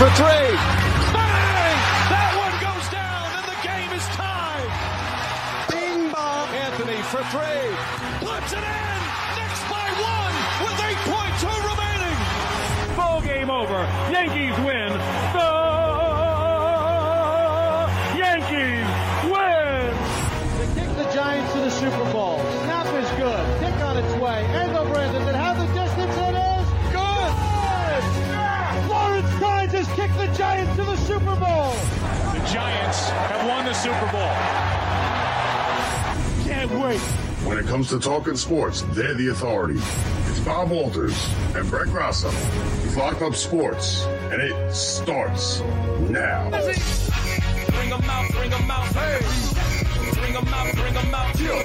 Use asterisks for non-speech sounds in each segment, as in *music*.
for three. Sports, they're the authority. It's Bob Walters and Brett Grasso. It's Locked Up Sports, and it starts now. Bring 'em out, bring 'em out, hey. Bring 'em out, bring 'em out, yeah.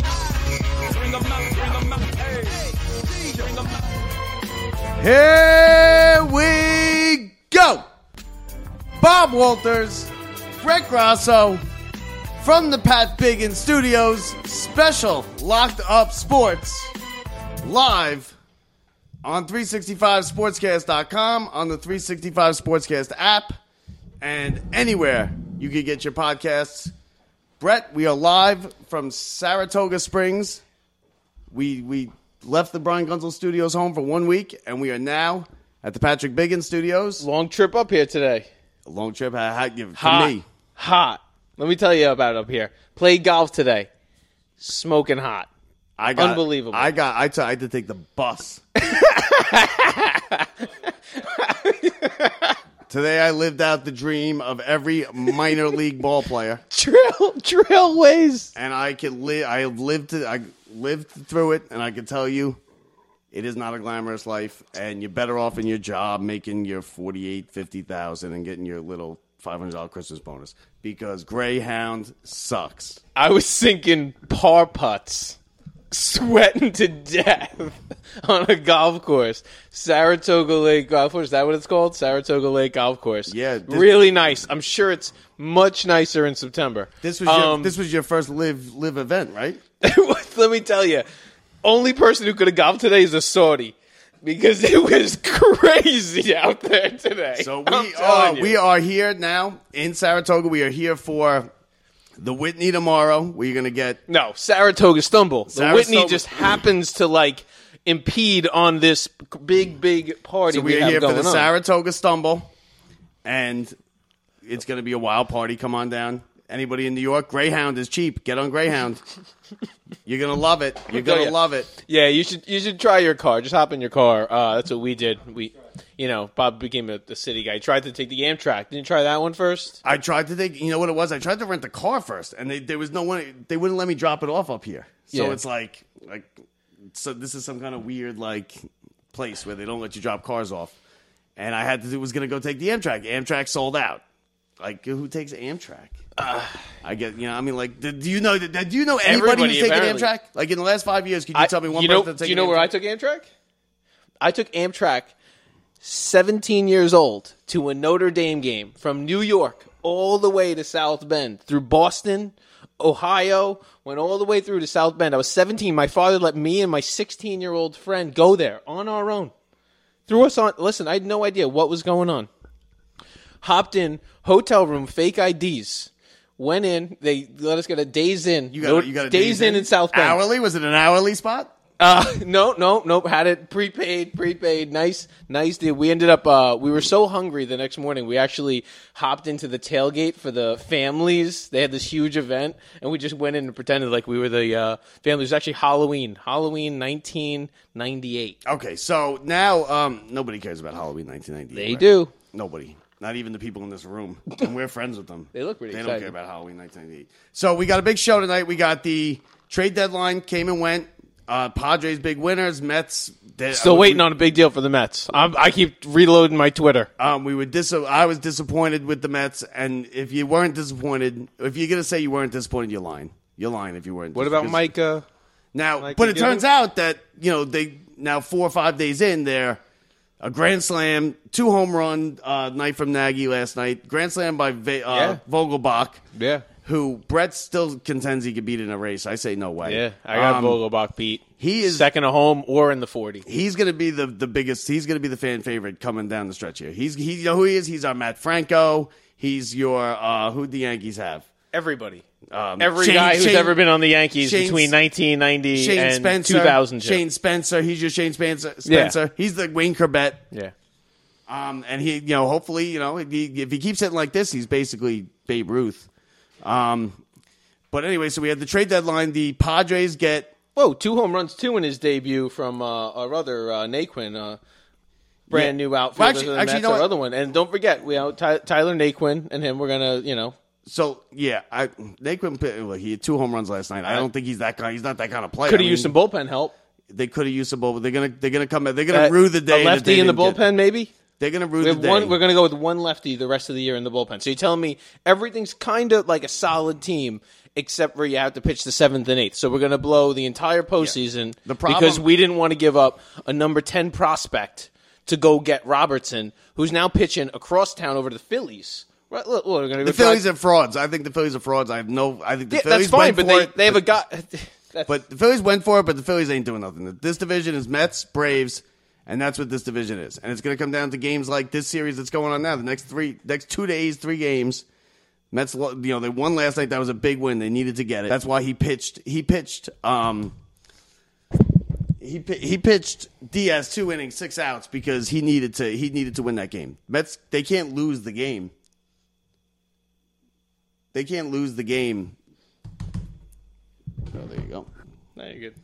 Bring 'em out, bring 'em out, hey. Bring 'em out. Here we go. Bob Walters, Brett Grasso from the Pat Biggin Studios, special Locked Up Sports, live on 365sportscast.com, on the 365 Sportscast app, and anywhere you can get your podcasts. Brett, we are live from Saratoga Springs. We we left the Brian Gunzel Studios home for one week, and we are now at the Patrick Biggin Studios. Long trip up here today. A long trip. I had give for Hot. me. Hot. Let me tell you about it up here. Played golf today. Smoking hot. I got Unbelievable. I got. I, t- I had to take the bus. *laughs* Today I lived out the dream of every minor league ball player, *laughs* Trail trailways. and I can live. I have lived. To, I lived through it, and I can tell you, it is not a glamorous life. And you're better off in your job, making your forty-eight, fifty thousand, and getting your little five hundred dollar Christmas bonus because Greyhound sucks. I was sinking par putts, sweating to death *laughs* on a golf course. Saratoga Lake Golf Course. Is that what it's called? Saratoga Lake Golf Course. Yeah, this- really nice. I'm sure it's much nicer in September. This was your, Um, this was your first live live event, right? *laughs* Let me tell you, only person who could have golfed today is a Saudi. Because it was *laughs* crazy out there today. So we are you. we are here now in Saratoga. We are here for the Whitney tomorrow. We're gonna get No, Saratoga Stumble. The Saratoga- Whitney just happens to like impede on this big, big party so we we are here for the on. Saratoga Stumble, and it's gonna be a wild party. Come on down. Anybody in New York? Greyhound is cheap. Get on Greyhound. You're gonna love it. You're gonna ya. love it. yeah, you should you should try your car. Just hop in your car. Uh, that's what we did. We, you know, Bob became a, a city guy. He tried to take the Amtrak. Didn't you try that one first? I tried to take. You know what it was? I tried to rent the car first, and they, there was no one. They wouldn't let me drop it off up here. So Yeah. it's like, like, so this is some kind of weird like place where they don't let you drop cars off. And I had to do was going to go take the Amtrak. Amtrak sold out. Like who takes Amtrak? Uh, I get you know. I mean, like, do do you know? Do you know anybody who's taken apparently. Amtrak? Like in the last five years, could you I- tell me one you know, person Do you know where I took Amtrak? I took Amtrak 17 years old to a Notre Dame game from New York all the way to South Bend through Boston, Ohio, went all the way through to South Bend. I was 17. My father let me and my 16 year old friend go there on our own. Threw us on. Listen, I had no idea what was going on. Hopped in, hotel room, fake IDs. Went in. They let us get a days in. You got, No- you got a days, in in South Bend. Hourly? Was it an hourly spot? Uh, *laughs* no, no, nope. Had it prepaid, prepaid. Nice, nice deal. We ended up. Uh, we were so hungry the next morning. We actually hopped into the tailgate for the families. They had this huge event, and we just went in and pretended like we were the uh, family. It was actually Halloween, Halloween, nineteen ninety eight. Okay, so now um, nobody cares about Halloween 1998. They right? do. Nobody. Not even the people in this room. *laughs* And we're friends with them. They look pretty They don't excited. care about Halloween 1998. So we got a big show tonight. We got the trade deadline came and went. Uh, Padres big winners. Mets. They, Still we- waiting on a big deal for the Mets. I'm, I keep reloading my Twitter. Um, we were dis- I was disappointed with the Mets, and if you weren't disappointed, if you're gonna say you weren't disappointed, you're lying. You're lying if you weren't. What about because- Mike? Uh, Now, Mike but it Gibbons? turns out that you know they now four or five days in, they're a grand slam, two home run uh, night from Nagy last night, grand slam by Va- uh, Yeah. Vogelbach. yeah. who Brett still contends he could beat in a race. I say no way. Yeah, I got Um, Vogelbach beat. he is- second at home or in the forty. He's going to be the, the biggest. He's going to be the fan favorite coming down the stretch here. He's he, you know who he is. He's our Matt Franco. He's your uh, who the Yankees have. Everybody. Um, Every Shane- guy who's Shane- ever been on the Yankees Shane's- between 1990 Shane and Spencer, 2002. Shane Spencer. He's your Shane Spencer. Yeah. Spencer. He's the Wayne Corbett. yeah. Um, and he, you know, hopefully, you know, if he, if he keeps hitting like this, he's basically Babe Ruth. Um, but anyway, so we had the trade deadline. The Padres get Whoa, two home runs, two in his debut from uh, our other uh, Naquin, uh, brand Yeah. new outfielder. Well, actually- actually, know our other one, and don't forget, we know Ty- Tyler Naquin and him. We're gonna, you know, so yeah. I Naquin, well, he had two home runs last night. I don't think he's that kind. He's not that kind of player. could I have mean, used some bullpen help. They could have used some bullpen. They're gonna they're gonna come. They're gonna Uh, rue the day. a that lefty they in the didn't bullpen, get- maybe. They're gonna rue We the have day. one. We're going to go with one lefty the rest of the year in the bullpen. So you're telling me everything's kind of like a solid team, except for you have to pitch the seventh and eighth. So we're going to blow the entire postseason The problem- because we didn't want to give up a number ten prospect to go get Robertson, who's now pitching across town over to the Phillies. Right, look, look, we're gonna go the Phillies are frauds. I think the Phillies are frauds. I have no. I think the Yeah, Phillies that's fine, went but for they, it, they have a guy. *laughs* But the Phillies went for it, but the Phillies ain't doing nothing. This division is Mets, Braves, and that's what this division is. And it's going to come down to games like this series that's going on now. The next three, next two days, three games. Mets, you know, they won last night. That was a big win. They needed to get it. That's why he pitched. He pitched. Um, he he pitched Diaz two innings, six outs because he needed to. He needed to win that game. Mets they can't lose the game. They can't lose the game. Oh, there you go. Now you're good.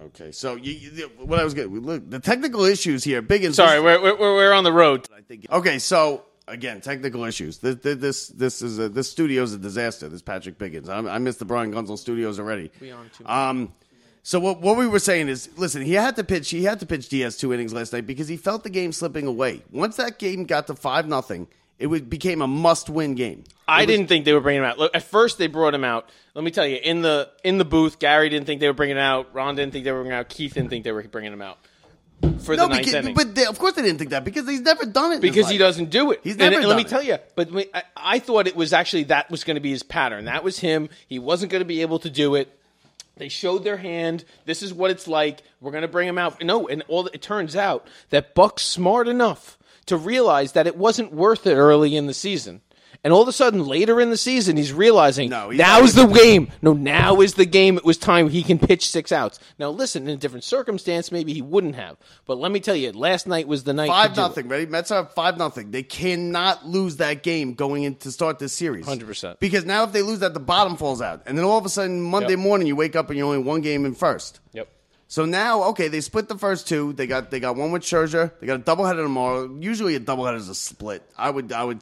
Okay, so you, you, what I was going look the technical issues here, big and Sorry, we're, we're we're on the road. I think. Okay, so again, technical issues. This this this, this is a, this studio is a disaster. This Patrick Biggins. I, I missed the Brian Gunzel studios already. We Um, so what what we were saying is, listen, he had to pitch. He had to pitch Diaz two innings last night because he felt the game slipping away. Once that game got to five nothing, it would, became a must win game. I didn't think they were bringing him out. Look, at first they brought him out. Let me tell you, in the in the booth, Gary didn't think they were bringing him out. Ron didn't think they were bringing him out. Keith didn't think they were bringing him out for the No, ninth because, inning. but they, of course they didn't think that because he's never done it. because he doesn't do it. He's never and, done let me it. tell you, but I, I thought it was actually that was going to be his pattern. That was him. He wasn't going to be able to do it. They showed their hand. This is what it's like. We're going to bring him out. No, and all it turns out that Buck's smart enough to realize that it wasn't worth it early in the season. And all of a sudden, later in the season, he's realizing No, he's now is the game. No, now is the game. It was time he can pitch six outs. Now, listen, in a different circumstance, maybe he wouldn't have. But let me tell you, last night was the night. Five nothing. Ready? Mets are five nothing. They cannot lose that game going in to start this series. 100%. Because now if they lose that, the bottom falls out, and then all of a sudden Monday Yep. morning you wake up and you're only one game in first. Yep. So now, okay, they split the first two. They got they got one with Scherzer. They got a doubleheader tomorrow. Usually a doubleheader is a split. I would I would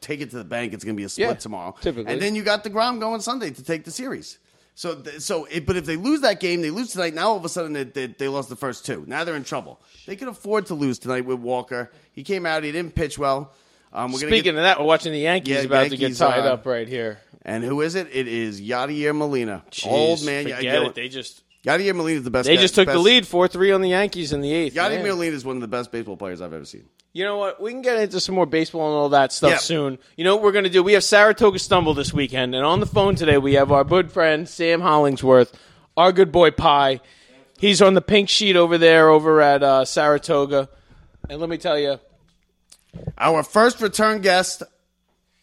take it to the bank. It's going to be a split Yeah, tomorrow. typically. and then you got deGrom going Sunday to take the series. So th- so it, but if they lose that game, they lose tonight. Now all of a sudden they, they, they lost the first two. Now they're in trouble. They could afford to lose tonight with Walker. He came out. He didn't pitch well. Um, we're gonna Speaking get, of that, we're watching the Yankees Yeah, about to get tied uh, up right here. and who is it? It is Yadier Molina, Jeez, old man. forget Yadier, it. They just Yadier Molina is the best. they guy- just took the lead four three on the Yankees in the eighth. Yadier. Molina is one of the best baseball players I've ever seen. You know what? We can get into some more baseball and all that stuff Yeah. soon. You know what we're going to do? We have Saratoga Stumble this weekend, and on the phone today we have our good friend Sam Hollingsworth, our good boy Pie. He's on the pink sheet over there, over at uh, Saratoga. And let me tell you, Our first return guest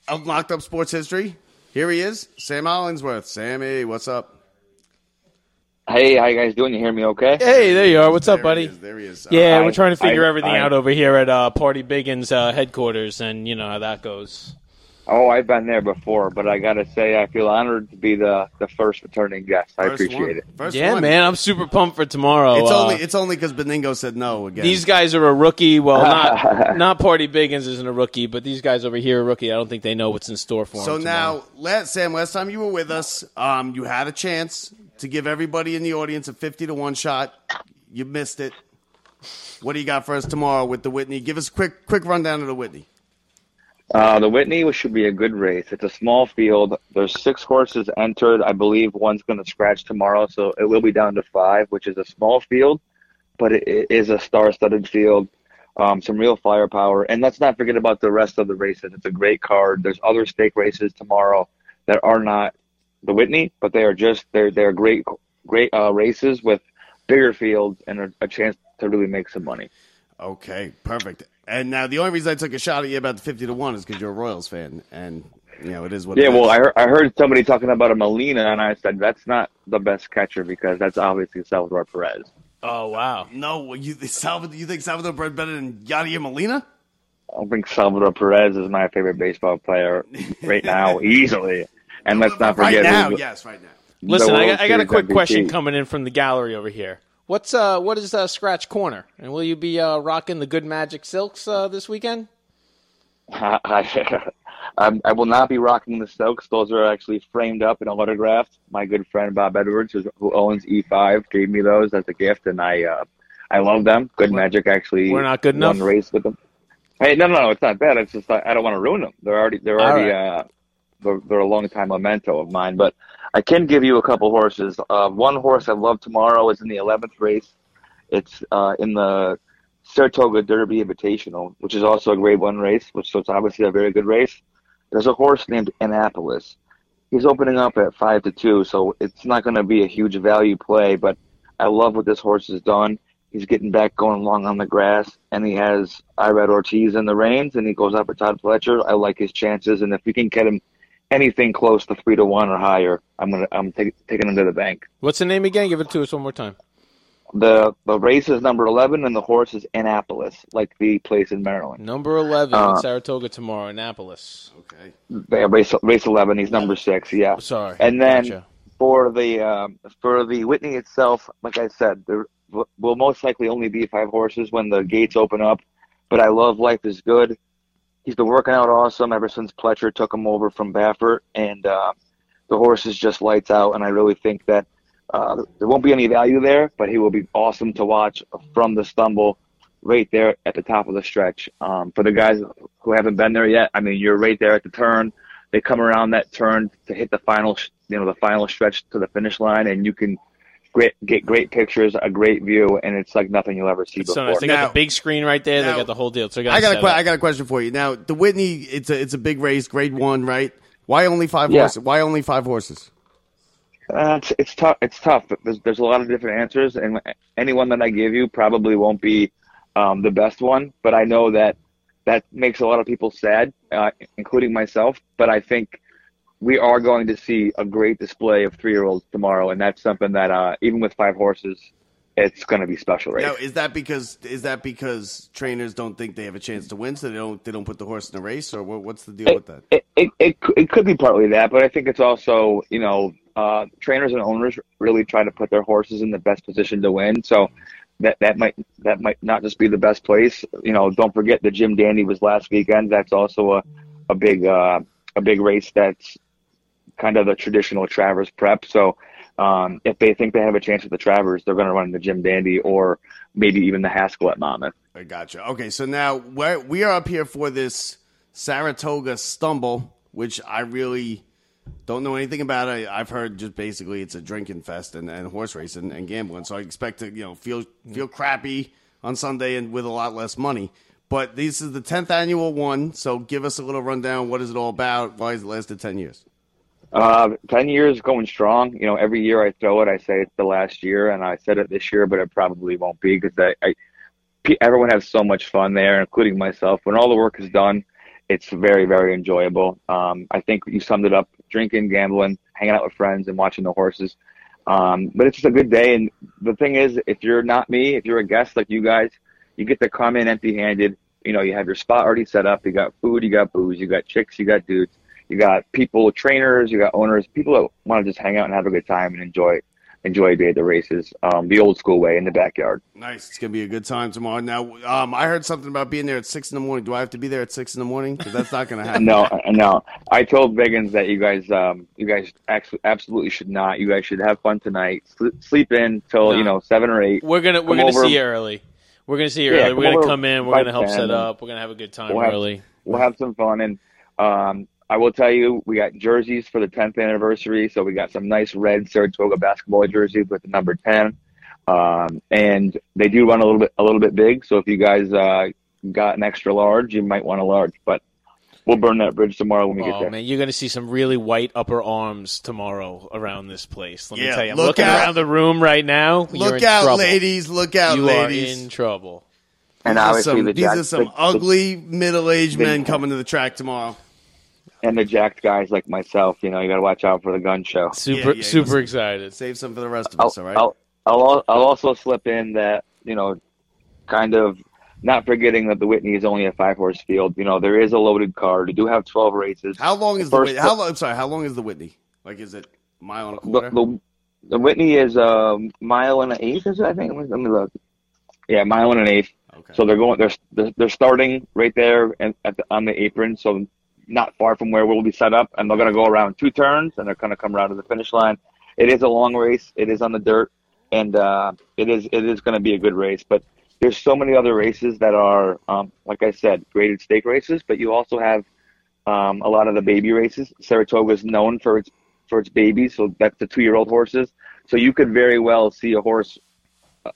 of Locked Up Sports History. Here he is, Sam Hollingsworth. Sammy, what's up? Hey, how you guys doing? You hear me okay? hey, there you are. What's up, buddy? he is. There he is. Yeah, I- we're trying to figure I- everything I- out over here at uh, Party Biggins uh, headquarters, and you know how that goes. Oh, I've been there before, but I gotta say, I feel honored to be the, the first returning guest. I First appreciate one. it. First yeah, one. man, I'm super pumped for tomorrow. It's Uh, only it's only because Beningo said no again. These guys are a rookie. Well, not *laughs* not Party Biggins isn't a rookie, but these guys over here are a rookie. I don't think they know what's in store for them. so them. now, last, Sam, last time you were with us, um, you had a chance to give everybody in the audience a fifty to one shot. You missed it. What do you got for us tomorrow with the Whitney? Give us a quick quick rundown of the Whitney. Uh, the Whitney should be a good race. It's a small field. There's six horses entered. I believe one's going to scratch tomorrow, so it will be down to five, which is a small field, but it, is a star-studded field. um, some real firepower. And let's not forget about the rest of the races. It's a great card. There's other stake races tomorrow that are not the Whitney, but they are just they're they're great great uh, races with bigger fields and a, a chance to really make some money. Okay, perfect. And now the only reason I took a shot at you about the fifty to one is because you're a Royals fan, and you know it is what. Yeah, it well, is. I heard, I heard somebody talking about a Molina, and I said that's not the best catcher because that's obviously Salvador Perez. Oh wow. no, you Salvador, you think Salvador Bread better than Yadier Molina? I think Salvador Perez is my favorite baseball player right now, *laughs* easily. And let's not forget. right forget now, who's- yes, right now. Listen, I got, I got a quick MVP. question coming in from the gallery over here. What's uh what is uh, Scratch Corner? And will you be uh, rocking the Good Magic Silks uh, this weekend? *laughs* I, I'm- will not be rocking the Stokes. Those are actually framed up and autographed. My good friend Bob Edwards, who owns E5, gave me those as a gift, and I uh, I love them. Good Magic actually. We're not good enough? race with them. Hey, no, no, no, it's not bad. It's just I, I don't want to ruin them. They're already they're All already right. uh, they're, they're a long time memento of mine. But I can give you a couple horses. Uh, one horse I love tomorrow is in the 11th race. It's uh, in the Saratoga Derby Invitational, which is also a Grade One race, which so it's obviously a very good race. There's a horse named Annapolis. He's opening up at five to two, so it's not going to be a huge value play. But I love what this horse has done. He's getting back going long on the grass, and he has Irad Ortiz in the reins, and he goes up with Todd Pletcher. I like his chances, and if we can get him anything close to three to one or higher, I'm gonna I'm take, taking him to the bank. What's the name again? Give it to us one more time. The the race is number eleven, and the horse is Annapolis, like the place in Maryland. Number eleven Uh, in Saratoga tomorrow, Annapolis. Okay. Yeah, race race eleven. He's number six. Yeah. Sorry. And then Gotcha. for the um, for the Whitney itself, like I said, there will most likely only be five horses when the gates open up. But I love Life is Good. He's been working out awesome ever since Pletcher took him over from Baffert, and uh, the horse is just lights out. And I really think that uh, there won't be any value there, but he will be awesome to watch from the stumble right there at the top of the stretch. Um, for the guys who haven't been there yet, I mean, you're right there at the turn. They come around that turn to hit the final, you know, the final stretch to the finish line, and you can great, get great pictures, a great view, and it's like nothing you'll ever see So before. nice. They Now- got the big screen right there. now- they got the whole deal. So I got a set que- up. I got a question for you. Now the Whitney, it's a it's a big race, grade one, right? Why only five Yeah. horses? Why only five horses? Uh, it's, it's tough. It's tough. There's, there's a lot of different answers, and any one that I give you probably won't be um, the best one. But I know that that makes a lot of people sad, uh, including myself. But I think we are going to see a great display of three-year-olds tomorrow, and that's something that uh, even with five horses, it's going to be special, right? Now, is that because is that because trainers don't think they have a chance to win, so they don't they don't put the horse in the race, or what, what's the deal with that? It, it, it, it could be partly that, but I think it's also, you know, uh, trainers and owners really try to put their horses in the best position to win. So that, that might that might not just be the best place. You know, don't forget the Jim Dandy was last weekend. That's also a, a big uh, a big race that's kind of the traditional Travers prep. So um, if they think they have a chance with the Travers, they're going to run the Jim Dandy or maybe even the Haskell at Monmouth. I gotcha. Okay, so now we are up here for this Saratoga Stumble, which I really don't know anything about. I, I've heard just basically it's a drinking fest and, and horse racing and gambling. So I expect to you know feel feel crappy on Sunday and with a lot less money. But this is the tenth annual one, so give us a little rundown. What is it all about? Why has it lasted ten years? Uh, 10 years going strong. You know, every year I throw it, I say it's the last year, and I said it this year, but it probably won't be because I, I, everyone has so much fun there, including myself. When all the work is done, it's very, very enjoyable. Um, I think you summed it up drinking, gambling, hanging out with friends, and watching the horses. Um, but it's just a good day. And the thing is, if you're not me, if you're a guest like you guys, you get to come in empty handed. You know, you have your spot already set up. You got food, you got booze, you got chicks, you got dudes. You got people, trainers, you got owners, people that want to just hang out and have a good time and enjoy enjoy a day at the races, um, the old school way in the backyard. Nice. It's gonna be a good time tomorrow. Now, um, I heard something about being there at six in the morning. Do I have to be there at six in the morning? Because that's not gonna happen. *laughs* No, no. I told Biggins that you guys, um, you guys ax- absolutely should not. You guys should have fun tonight. Sl- sleep in till No. you know seven or eight. We're gonna we're Come gonna over- see you early. We're gonna see you Yeah, early. We're gonna come in. We're gonna help 10 set up. We're gonna have a good time We'll have, early. we'll have some fun and um, I will tell you, we got jerseys for the 10th anniversary. So we got some nice red Saratoga basketball jerseys with the number 10. Um, and they do run a little bit, a little bit big. So if you guys, uh, got an extra large, you might want a large. But we'll burn that bridge tomorrow when we get there. Oh there. man, you're going to see some really white upper arms tomorrow around this place. Let me tell you, I'm look looking out. around the room right now. you're Look in out, trouble. ladies! Look out, You ladies! are in trouble. and These are some, the these jack, are some the- the- ugly middle-aged men coming to the track tomorrow. And the jacked guys like myself. You know, you got to watch out for the gun show. Super, yeah, super excited. Save some for the rest of I'll, us, all right? I'll, I'll, I'll also slip in that, you know, kind of not forgetting that the Whitney is only a five horse field. You know, there is a loaded card. You do have 12 races. how long is the first- Whitney? How long? I'm sorry. How long is the Whitney? Like, is it a mile and a the, quarter? the, the Whitney is a mile and an eighth, is it? I think. Let me, look. Yeah, mile and an eighth. okay. So they're going. They're they're, they're starting right there and at the, on the apron, so not far from where we'll be set up, and they're going to go around two turns, and they're going to come around to the finish line. It is a long race. It is on the dirt, and uh, it is it is going to be a good race. But there's so many other races that are, um, like I said, graded stake races. But you also have um, a lot of the baby races. Saratoga is known for its for its babies, so that's the two year old horses. So you could very well see a horse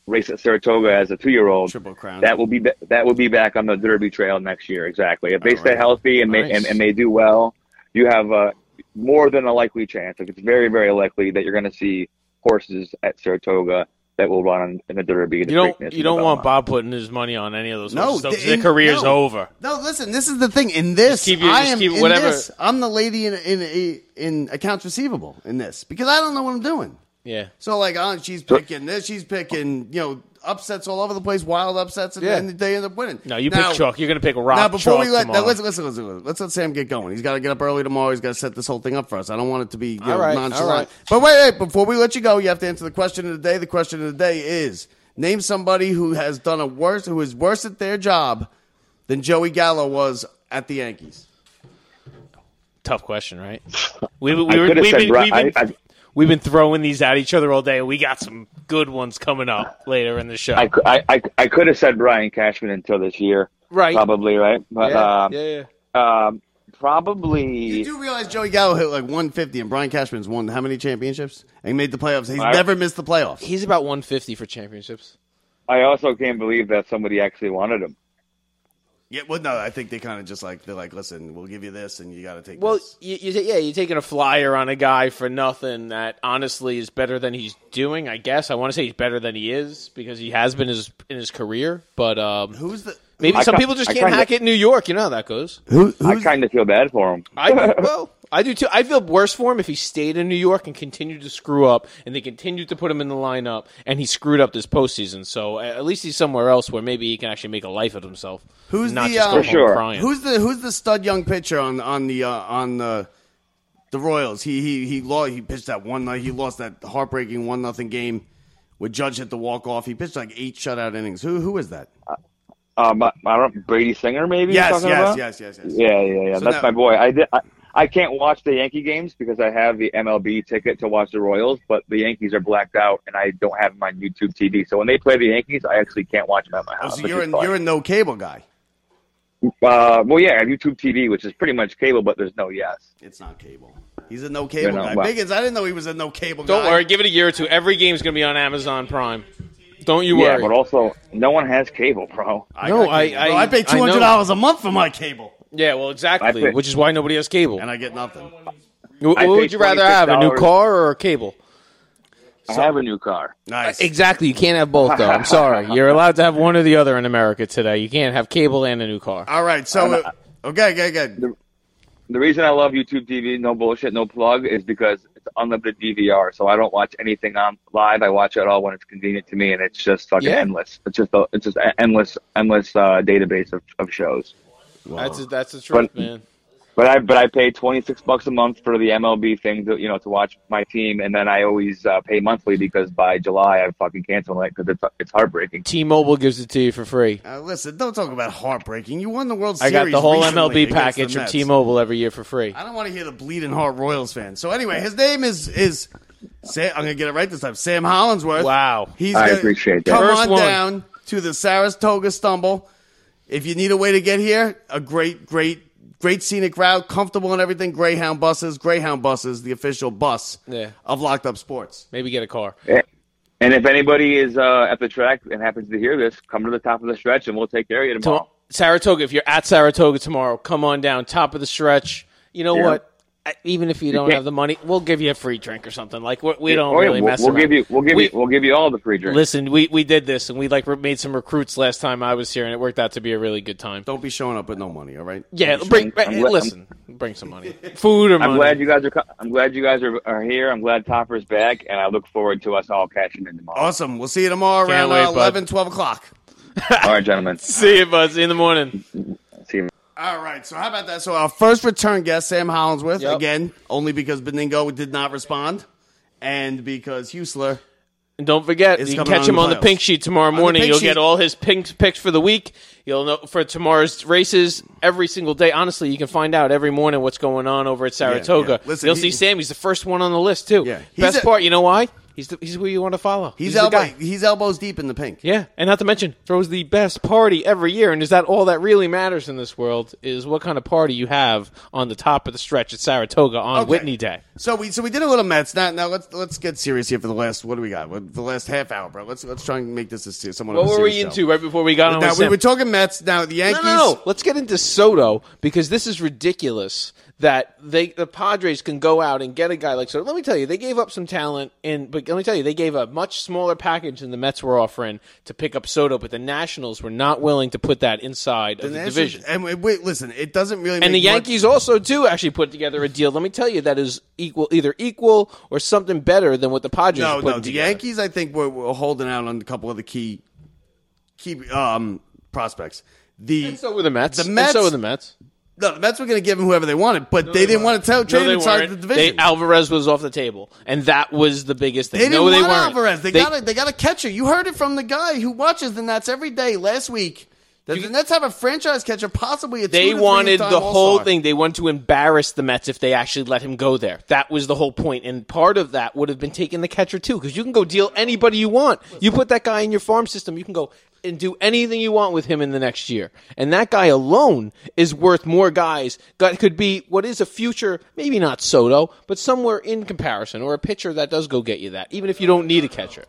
race at Saratoga as a two year old Triple Crown. that will be ba- that will be back on the Derby Trail next year. Exactly. If they All stay right. healthy and they and, and they do well, you have uh, more than a likely chance. Like it's very very likely that you're going to see horses at Saratoga that will run in the Derby. the You don't, you don't want Bob putting his money on any of those. No, horses, though, 'cause th- their career's no. over. No, listen. This is the thing. In this, Just keep your- I am keep in whatever- this. I'm the lady in in in accounts receivable in this because I don't know what I'm doing. Yeah. So like, oh, she's picking this. She's picking you know upsets all over the place, wild upsets, and Yeah. then they end up winning. No, you Now- pick chalk. You're going to pick rock Now, before chalk we let tomorrow. now, listen, listen, listen, let's let Sam get going. He's got to get up early tomorrow. He's got to set this whole thing up for us. I don't want it to be you know, All right, nonchalant. all right. But wait, wait, before we let you go, you have to answer the question of the day. The question of the day is: Name somebody who has done a worse, who is worse at their job than Joey Gallo was at the Yankees. Tough question, right? We, we, I were, could have we've, said been, Bri- we've, been, I- I- we've been throwing these at each other all day. We got some good ones coming up later in the show. I, I, I, I could have said Brian Cashman until this year, right. probably right, but Yeah, um, yeah, yeah. um, probably You do realize Joey Gallo hit like 150 and Brian Cashman's won how many championships? And he made the playoffs. He's I- never missed the playoffs. He's about 150 for championships. I also can't believe that somebody actually wanted him. Yeah, well, no, I think they kind of just like they're like, listen, we'll give you this, and you got to take Well, this. you, you, yeah, you're taking a flyer on a guy for nothing that honestly is better than he's doing. I guess I want to say he's better than he is because he has been his, in his career. But um, Who's the maybe I some ki- people just I can't kinda- hack it in New York. You know how that goes. who? I Who's, kind of feel bad for him. I *laughs* well, I do too. I feel worse for him if he stayed in New York and continued to screw up, and they continued to put him in the lineup, and he screwed up this postseason. So at least he's somewhere else where maybe he can actually make a life of himself. Who's not the, just um, For home sure. crying. who's the who's the stud young pitcher on on the uh, on the the Royals? He he he lost. He pitched that one night. He lost that heartbreaking one nothing game. With Judge hit the walk off, he pitched like eight shutout innings. Who who is that? Um, I I don't Brady Singer maybe. you're Yes, talking yes, about? yes, yes, yes. Yeah, yeah, yeah. So That's now- my boy. I did. I, I can't watch the Yankee games because I have the MLB ticket to watch the Royals, but the Yankees are blacked out, and I don't have my YouTube TV. So when they play the Yankees, I actually can't watch them at my Oh, house. so you're is a, you're a no cable guy. Uh, well, yeah, I have YouTube TV, which is pretty much cable, but there's no yes. It's not cable. He's a no cable no, guy. well- Biggins, I didn't know he was a no cable guy. Don't worry, give it a year or two. Every game's going to be on Amazon Prime. Don't you Yeah, worry. but also no one has cable, bro. I No, got I- cable. I- Bro, I pay I two know. hundred dollars a month for my cable, yeah, well, exactly, I pay- which is why nobody has cable. and I get nothing. Wh- What I would you rather have, a new $26. car or a cable? I have a new car. Nice. Exactly, you can't have both, though. I'm sorry. *laughs* You're allowed to have one or the other in America today. You can't have cable and a new car. All right. So, uh, okay, okay, good. The reason I love YouTube TV, no bullshit, no plug, is because it's unlimited DVR. So I don't watch anything on live. I watch it all when it's convenient to me, and it's just fucking Yeah. endless. It's just a, it's just an endless, endless uh, database of, of shows. That's a, that's the truth, But- man. But I but I pay twenty six bucks a month for the MLB thing to you know to watch my team, and then I always uh, pay monthly because by July I fucking cancel it because it's it's heartbreaking. T-Mobile gives it to you for free. Uh, listen, don't talk about heartbreaking. You won the World I Series. got the whole recently MLB against the package from Mets. T-Mobile every year for free. I don't want to hear the bleeding heart Royals fan. So anyway, his name is is Sam, I'm gonna get it right this time. Sam Hollingsworth. Wow. He's I gonna appreciate that. Come First on one. down to the Saratoga Stumble. If you need a way to get here, a great, great, great scenic route, comfortable and everything. Greyhound buses, Greyhound buses, the official bus Yeah. of Locked Up Sports. Maybe get a car. And if anybody is uh, at the track and happens to hear this, come to the top of the stretch and we'll take care of you tomorrow. Saratoga, if you're at Saratoga tomorrow, come on down, top of the stretch. You know Yeah. what? I- Even if you don't can't- have the money, we'll give you a free drink or something. Like we, we don't Oh, yeah, really we'll, mess we'll around. give you we'll give We- you we'll give you all the free drinks. Listen, we, we did this and we like re- made some recruits last time I was here, and it worked out to be a really good time. Don't be showing up with no money, all right? Yeah, Don't be bring, I'm listen, bring some money, food or money. I'm glad you guys are. I'm glad you guys are, are here. I'm glad Topper's back, and I look forward to us all catching in tomorrow. Awesome. We'll see you tomorrow Can't around wait, uh, bud. 11, 12 o'clock. All right, gentlemen. *laughs* See you, bud. See you in the morning. *laughs* All right, so how about that? So our first return guest, Sam Hollingsworth, Yep. again, only because Beningo did not respond, and because Husler. And don't forget, It's you can coming catch on him on the playoffs. pink sheet tomorrow the morning. pink You'll sheet. get all his pink picks for the week. You'll know for tomorrow's races every single day. Honestly, you can find out every morning what's going on over at Saratoga. yeah. Listen, You'll he- see Sam. He's the first one on the list too. Yeah. He's Best a- part, you know why? He's the, he's who you want to follow. He's, the elbow, guy. he's elbows deep in the pink. Yeah, and not to mention throws the best party every year. And is that all that really matters in this world? Is what kind of party you have on the top of the stretch at Saratoga on Okay. Whitney Day. So we so we did a little Mets. Now now let's let's get serious here for the last what do we got? What, the last half hour, bro. Let's let's try and make this a serious. Somewhat What were we into right before we got on? Now we Sam? were talking Mets. Now the Yankees. No, no, no. Let's get into Soto because this is ridiculous that they the Padres can go out and get a guy like Soto. Let me tell you, they gave up some talent in, but let me tell you, they gave a much smaller package than the Mets were offering to pick up Soto, but the Nationals were not willing to put that inside of the, Nationals- division. And wait, listen, it doesn't really. And the make much- Yankees also too actually put together a deal. Let me tell you, that is equal, either equal or something better than what the Padres No, no. The together. Yankees, I think, were, were holding out on a couple of the key, key um, prospects. The And so were the Mets. The Mets. And so were the Mets. No, the Mets were going to give him whoever they wanted, but they, didn't want to tell, trade No, they inside the They, division. Alvarez was off the table, and that was the biggest thing. They didn't no, they want weren't. Alvarez. They, got a, they got a catcher. You heard it from the guy who watches the Nats every day last week. That the Nets have a franchise catcher, possibly a They wanted the whole thing. They wanted to embarrass the Mets if they actually let him go there. That was the whole point. And part of that would have been taking the catcher too, because you can go deal anybody you want. You put that guy in your farm system, you can go and do anything you want with him in the next year. And that guy alone is worth more guys. That could be what is a future, maybe not Soto, but somewhere in comparison, or a pitcher that does go get you that, even if you don't need a catcher.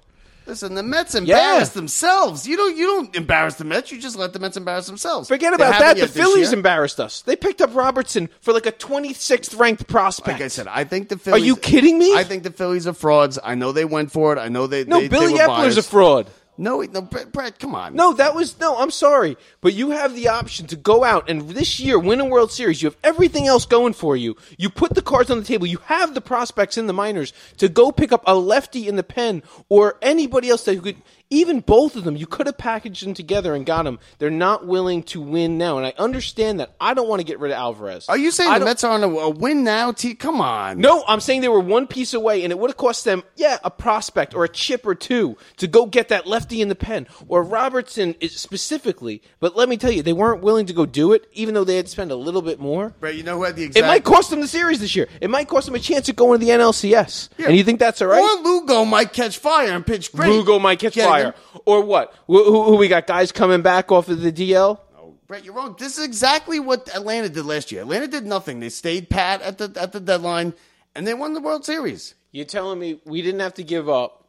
Listen, the Mets embarrass Yeah. themselves. You don't. You don't embarrass the Mets. You just let the Mets embarrass themselves. Forget about that. The Phillies embarrassed us. They picked up Robertson for like a 26th ranked prospect. Like I said, I think the Phillies. Are you kidding me? I think the Phillies are frauds. I know they went for it. I know they. no, they, Billy they were Eppler's a biased. fraud. No, no, Brett, come on. No, that was no. I'm sorry, but you have the option to go out and this year win a World Series. You have everything else going for you. You put the cards on the table. You have the prospects in the minors to go pick up a lefty in the pen or anybody else that could. Even both of them, you could have packaged them together and got them. They're not willing to win now, and I understand that. I don't want to get rid of Alvarez. Are you saying I the Mets are on a, a win now? T- come on. No, I'm saying they were one piece away, and it would have cost them, yeah, a prospect or a chip or two to go get that lefty in the pen, or Robertson specifically. But let me tell you, they weren't willing to go do it, even though they had to spend a little bit more. Brett, you know who had the exact. It might cost them the series this year. It might cost them a chance at going to the NLCS. Yeah. And you think that's all right? Or Lugo might catch fire and pitch great. Lugo might catch Getting fire, him- or what? Who, who, we got? Guys coming back off of the DL. No, Brett, you're wrong. This is exactly what Atlanta did last year. Atlanta did nothing. They stayed pat at the at the deadline, and they won the World Series. You're telling me we didn't have to give up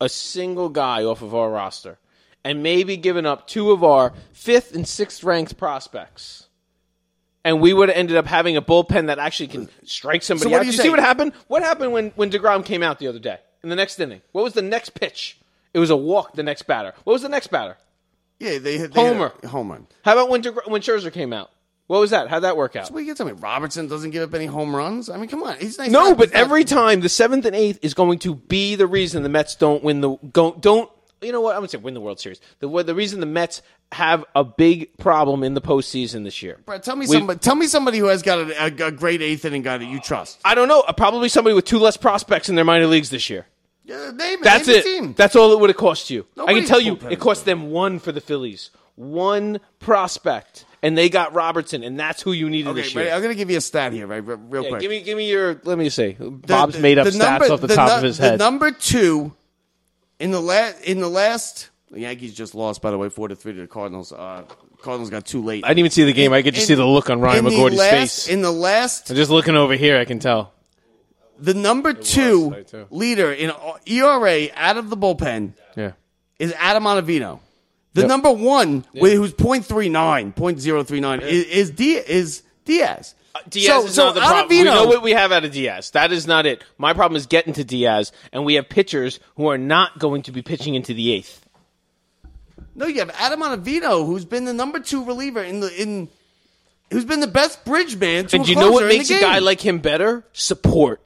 a single guy off of our roster and maybe giving up two of our fifth and sixth ranked prospects. And we would have ended up having a bullpen that actually can strike somebody what out. do you you see what happened? What happened when, when DeGrom came out the other day in the next inning? What was the next pitch? It was a walk, the next batter. What was the next batter? Yeah, they, they Homer. Had a, homer. How about when, DeGr- when Scherzer came out? What was that? How'd that work out? What you tell me? Robertson doesn't give up any home runs. I mean, come on. He's nice. No, but every time the seventh and eighth is going to be the reason the Mets don't win the go, don't. You know what? I'm gonna say win the World Series. The the reason the Mets have a big problem in the postseason this year. Brett, tell me We've- somebody. Tell me somebody who has got a, a, a great eighth inning guy that you trust. I don't know. uh, Probably somebody with two less prospects in their minor leagues this year. Yeah, name, That's name it. Team. That's all it would have cost you. I can tell you, it cost them one for the Phillies, one prospect, and they got Robertson, and that's who you needed Okay, this year. I'm going to give you a stat here, right? Real Yeah, quick. give me, give me your. Let me see. Bob's the- made up the stats number- off the, top nu- of his The head. number two in the last in the last. The Yankees just lost, by the way, four to three to the Cardinals. Uh, Cardinals got too late. I didn't even see the game. I could just see the look on Ryan in McGordy's last, face. In the last, I'm just looking over here. I can tell. The number two I leader in ERA out of the bullpen Yeah. is Adam Ottavino. The Yep. number one, wi- who's .39, .039, is is, Di- is Diaz. Uh, Diaz So- is so not the problem. We know what we have out of Diaz. That is not it. My problem is getting to Diaz, and we have pitchers who are not going to be pitching into the eighth. No, you have Adam Ottavino, who's been the number two reliever in the in, who's been the best bridge man. To And a do you know what closer in the makes a guy like him better? Support.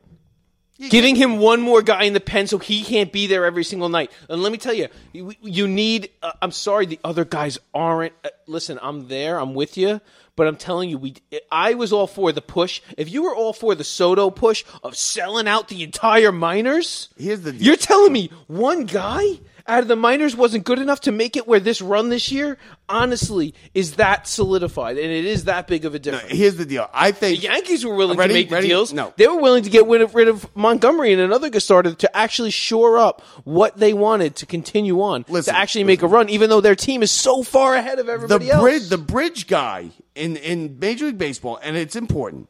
Giving him one more guy in the pen so he can't be there every single night. And let me tell you, you, you need. Uh, I'm sorry, the other guys aren't. Uh, listen, I'm there. I'm with you. But I'm telling you, we. I was all for the push. If you were all for the Soto push of selling out the entire minors, Here's the deal. you're telling me one guy out of the minors wasn't good enough to make it where this run this year, honestly, is that solidified, and it is that big of a difference. Here's the deal. I think The Yankees were willing Ready? to make the Ready? deals. No. They were willing to get rid of, rid of Montgomery and another good starter to actually shore up what they wanted to continue on, Listen, to actually make a run, even though their team is so far ahead of the everybody else. bridge the bridge guy in in Major League Baseball, and it's important.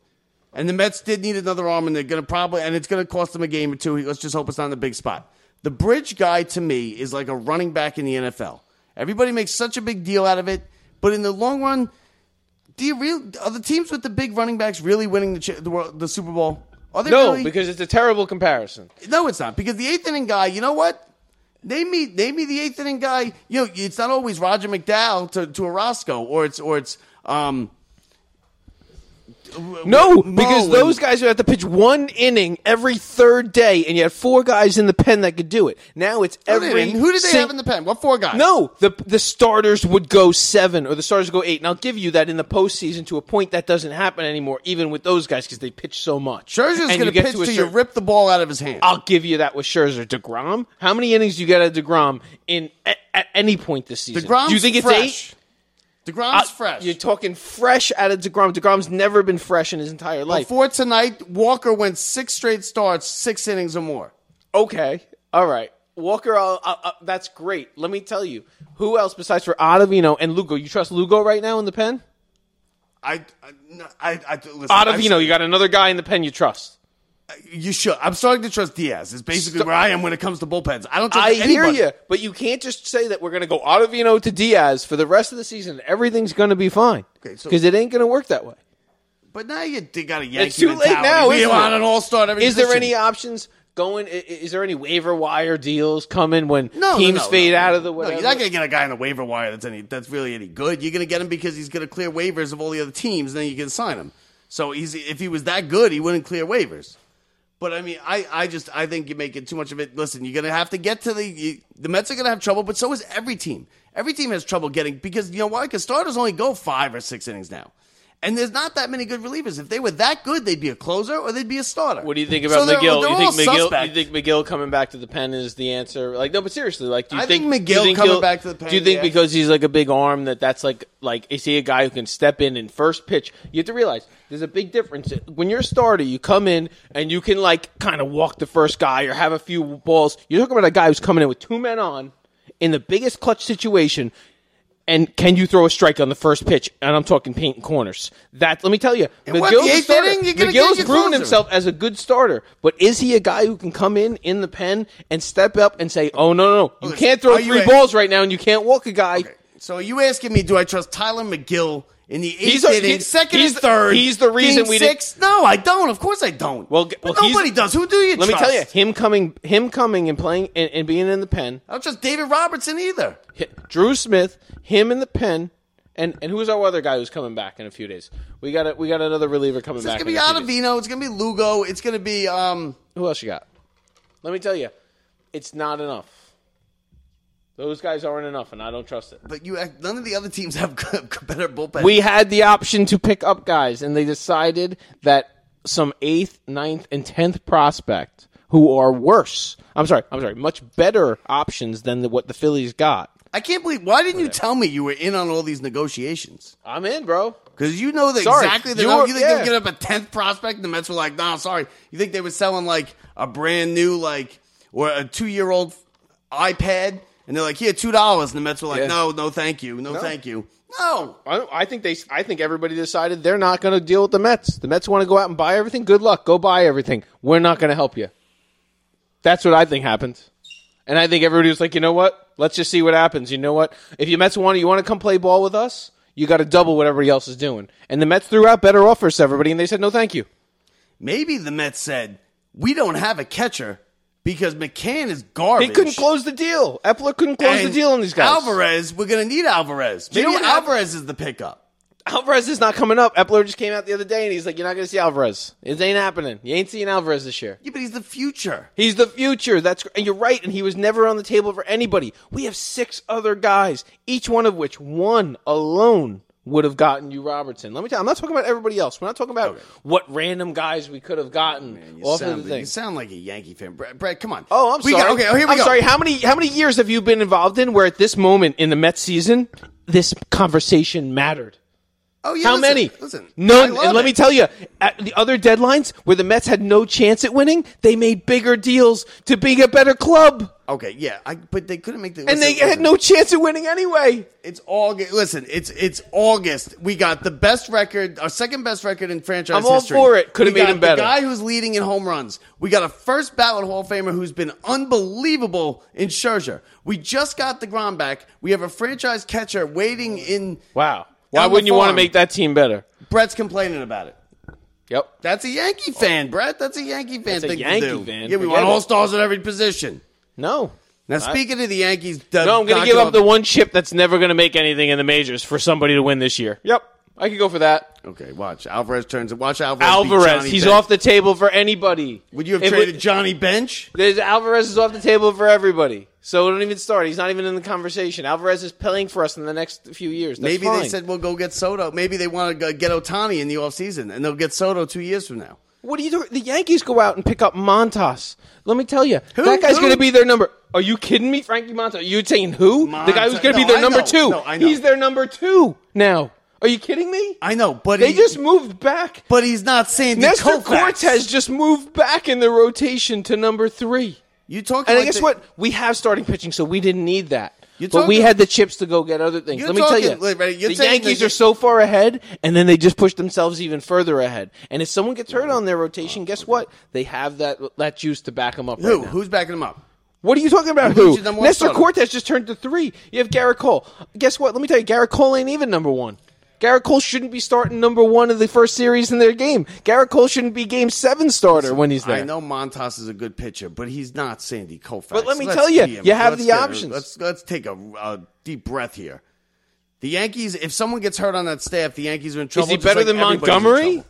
And the Mets did need another arm, and they're going to probably, and it's going to cost them a game or two. Let's just hope it's not in the big spot. The bridge guy to me is like a running back in the NFL. Everybody makes such a big deal out of it, but in the long run, do you real are the teams with the big running backs really winning the ch- the, world, the Super Bowl? Are they no, really? because it's a terrible comparison. No, it's not because the eighth inning guy. You know what? Name me, name me the eighth inning guy. You know, it's not always Roger McDowell to, to Orosco, or it's or it's um. No, because those guys would have to pitch one inning every third day, and you had four guys in the pen that could do it. Now it's every. who did they sing- have in the pen? What four guys? No, the the starters would go seven or the starters would go eight, and I'll give you that in the postseason to a point that doesn't happen anymore, even with those guys because they pitch so much. Scherzer's going to pitch till you rip the ball out of his hand. I'll give you that with Scherzer. Degrom, how many innings do you get out of Degrom in at, at any point this season? Degrom's do you think it's fresh. eight? Degrom's Uh, fresh. You're talking fresh out of Degrom. Degrom's never been fresh in his entire life. Before tonight, Walker went six straight starts, six innings or more. Okay, all right. Walker, uh, uh, uh, that's great. Let me tell you, who else besides for Ottavino and Lugo? You trust Lugo right now in the pen? I, I, no, I, I listen. Ottavino, I've- you got another guy in the pen you trust. You should. I'm starting to trust Diaz. Is basically where I am when it comes to bullpens. I don't trust I anybody. hear you, but you can't just say that we're going to go Ottavino to Diaz for the rest of the season. Everything's going to be fine Okay, so- because it ain't going to work that way. But now you, got a Yankee It's too late now, We want an all-star. at every Is there any options going? Is there any waiver wire deals coming when No, teams no, no, fade out of the No, you're not going to get a guy on the waiver wire that's any that's really any good. You're going to get him because he's going to clear waivers of all the other teams, and then you can sign him. So he's if he was that good, he wouldn't clear waivers. But I mean, I, I just I think you're making too much of it. Listen, you're to have to get to the you, the Mets are to have trouble, but so is every team. Every team has trouble getting because you know why? Because starters only go five or six innings now. And there's not that many good relievers. If they were that good, they'd be a closer or they'd be a starter. What do you think So about they're- Megill? they're you think Megill? suspect. You think Megill coming back to the pen is the answer? Like no, but seriously, like do you I think you Megill coming back to the pen, Do you think yeah. because he's like a big arm that that's like like is he a guy who can step in and first pitch? You have to realize there's a big difference when you're a starter. You come in and you can like kind of walk the first guy or have a few balls. You're talking about a guy who's coming in with two men on in the biggest clutch situation. And can you throw a strike on the first pitch? And I'm talking painting corners. That let me tell you, And what, Megill's the a starter. inning, you're gonna get Megill's your proven himself as a good starter, but is he a guy who can come in in the pen and step up and say, "Oh no, no, no, you can't throw three balls right now, and you can't walk a guy." So are you asking me, do I trust Tylor Megill in the eighth He's a- inning, he's- second he's and third? he's the reason we didn't- six? No, I don't. Of course I don't. Well, g- well, nobody does. Who do you trust? Let trust? me tell you, him coming, him coming and playing and, and being in the pen, I don't trust David Robertson either. Drew Smith, him in the pen, and and who's our other guy who's coming back in a few days? We got a, we got another reliever coming It's back. gonna in be. Ottavino. It's gonna be Lugo. It's gonna be um. Who else you got? Let me tell you, it's not enough. Those guys aren't enough, and I don't trust it. But you, uh, none of the other teams have *laughs* good, better bullpen. We had the option to pick up guys, and they decided that some eighth, ninth, and tenth prospect who are worse. I'm sorry, I'm sorry, much better options than the, what the Phillies got. I can't believe. Why didn't you tell me you were in on all these negotiations? I'm in, bro. Because you know that Sorry, exactly the you were- You think they yeah. would get up a tenth prospect, and the Mets were like, "No, sorry." You think they were selling like a brand new, like or a two year old iPad, and they're like, "Here, two dollars," and the Mets were like, Yeah. "No, no, thank you, no, thank you." No, I, I think they. I think everybody decided they're not going to deal with the Mets. The Mets want to go out and buy everything. Good luck. Go buy everything. We're not going to help you. That's what I think happened. And I think everybody was like, you know what? Let's just see what happens. You know what? If you Mets want, you want to come play ball with us, you got to double what everybody else is doing. And the Mets threw out better offers to everybody, and they said no, thank you. Maybe the Mets said, we don't have a catcher because McCann is garbage. He couldn't close the deal. Eppler couldn't close the deal on these guys. Alvarez, we're going to need Alvarez. Do you Maybe know Alvarez is the pickup. Alvarez is not coming up. Eppler just came out the other day, and he's like, "You're not going to see Alvarez. It ain't happening. You ain't seeing Alvarez this year. Yeah, but he's the future. He's the future. That's and you're right. And he was never on the table for anybody. We have six other guys, each one of which one alone would have gotten you Robertson. Let me tell you, I'm not talking about everybody else. We're not talking about what random guys we could have gotten You off sound, of the thing. you sound like a Yankee fan. Brett, Brett come on. Oh, I'm We sorry. got- okay, oh, here we I'm go. sorry. How many how many years have you been involved in where at this moment in the Mets season this conversation mattered? Oh, yeah, How listen, many? Listen, None. And let it. me tell you, at the other deadlines where the Mets had no chance at winning, they made bigger deals to being a better club, Okay, yeah, I, but they couldn't make the. and they had listen. no chance of winning anyway. It's August. Listen, it's it's August. We got the best record, our second best record in franchise I'm all history. for it. Could've We made got him better. The guy who's leading in home runs. We got a first ballot Hall of Famer who's been unbelievable in Scherzer. We just got deGrom back. We have a franchise catcher waiting in. Wow. Why On the wouldn't you want to farm. make that team better? Brett's complaining about it. Yep. That's a Yankee fan, Brett. That's a Yankee fan That's a thing Yankee to do. fan. Yeah, we Forget want it. all stars at every position. No. Now, speaking of the Yankees, No, I'm going to give up the one chip that's never going to make anything in the majors for somebody to win this year. Yep. I could go for that. Okay, watch Alvarez turns. Watch Alvarez. Alvarez, he's off the table for anybody. Would you have If traded it- Johnny Bench? There's Alvarez is off the table for everybody. So don't even start. He's not even in the conversation. Alvarez is playing for us in the next few years. That's Maybe fine. they said we'll go get Soto. Maybe they want to get Ohtani in the offseason, and they'll get Soto two years from now. What are you doing? The Yankees go out and pick up Montas. Let me tell you, Who? that guy's going to be their number. Are you kidding me, Frankie Montas? Are you saying who? the guy who's going to be their I number know. two. No, I know. He's their number two now. Are you kidding me? I know, but They he, just moved back. but he's not Sandy Nestor Koufax. Cortes just moved back in the rotation to number three. You talking? And like I guess the- what? We have starting pitching, so we didn't need that. You're but we had the chips to go get other things. Let me tell you, wait, wait, you're the Yankees are so far ahead, and then they just push themselves even further ahead. And if someone gets hurt on their rotation, guess what? They have that that juice to back them up. Who? Right. Who's backing them up? What are you talking about? Who? your number one Nestor starter? Cortes just turned to three. You have Gerrit Cole. Guess what? Let me tell you, Gerrit Cole ain't even number one. Gerrit Cole shouldn't be starting number one of the first series in their game. Gerrit Cole shouldn't be game seven starter when he's there. I know Montas is a good pitcher, but he's not Sandy Koufax. But let me Let's tell you, be- you have let's the get- options. Let's let's take a, a deep breath here. The Yankees, if someone gets hurt on that staff, the Yankees are in trouble. Is he better like than Montgomery? trouble.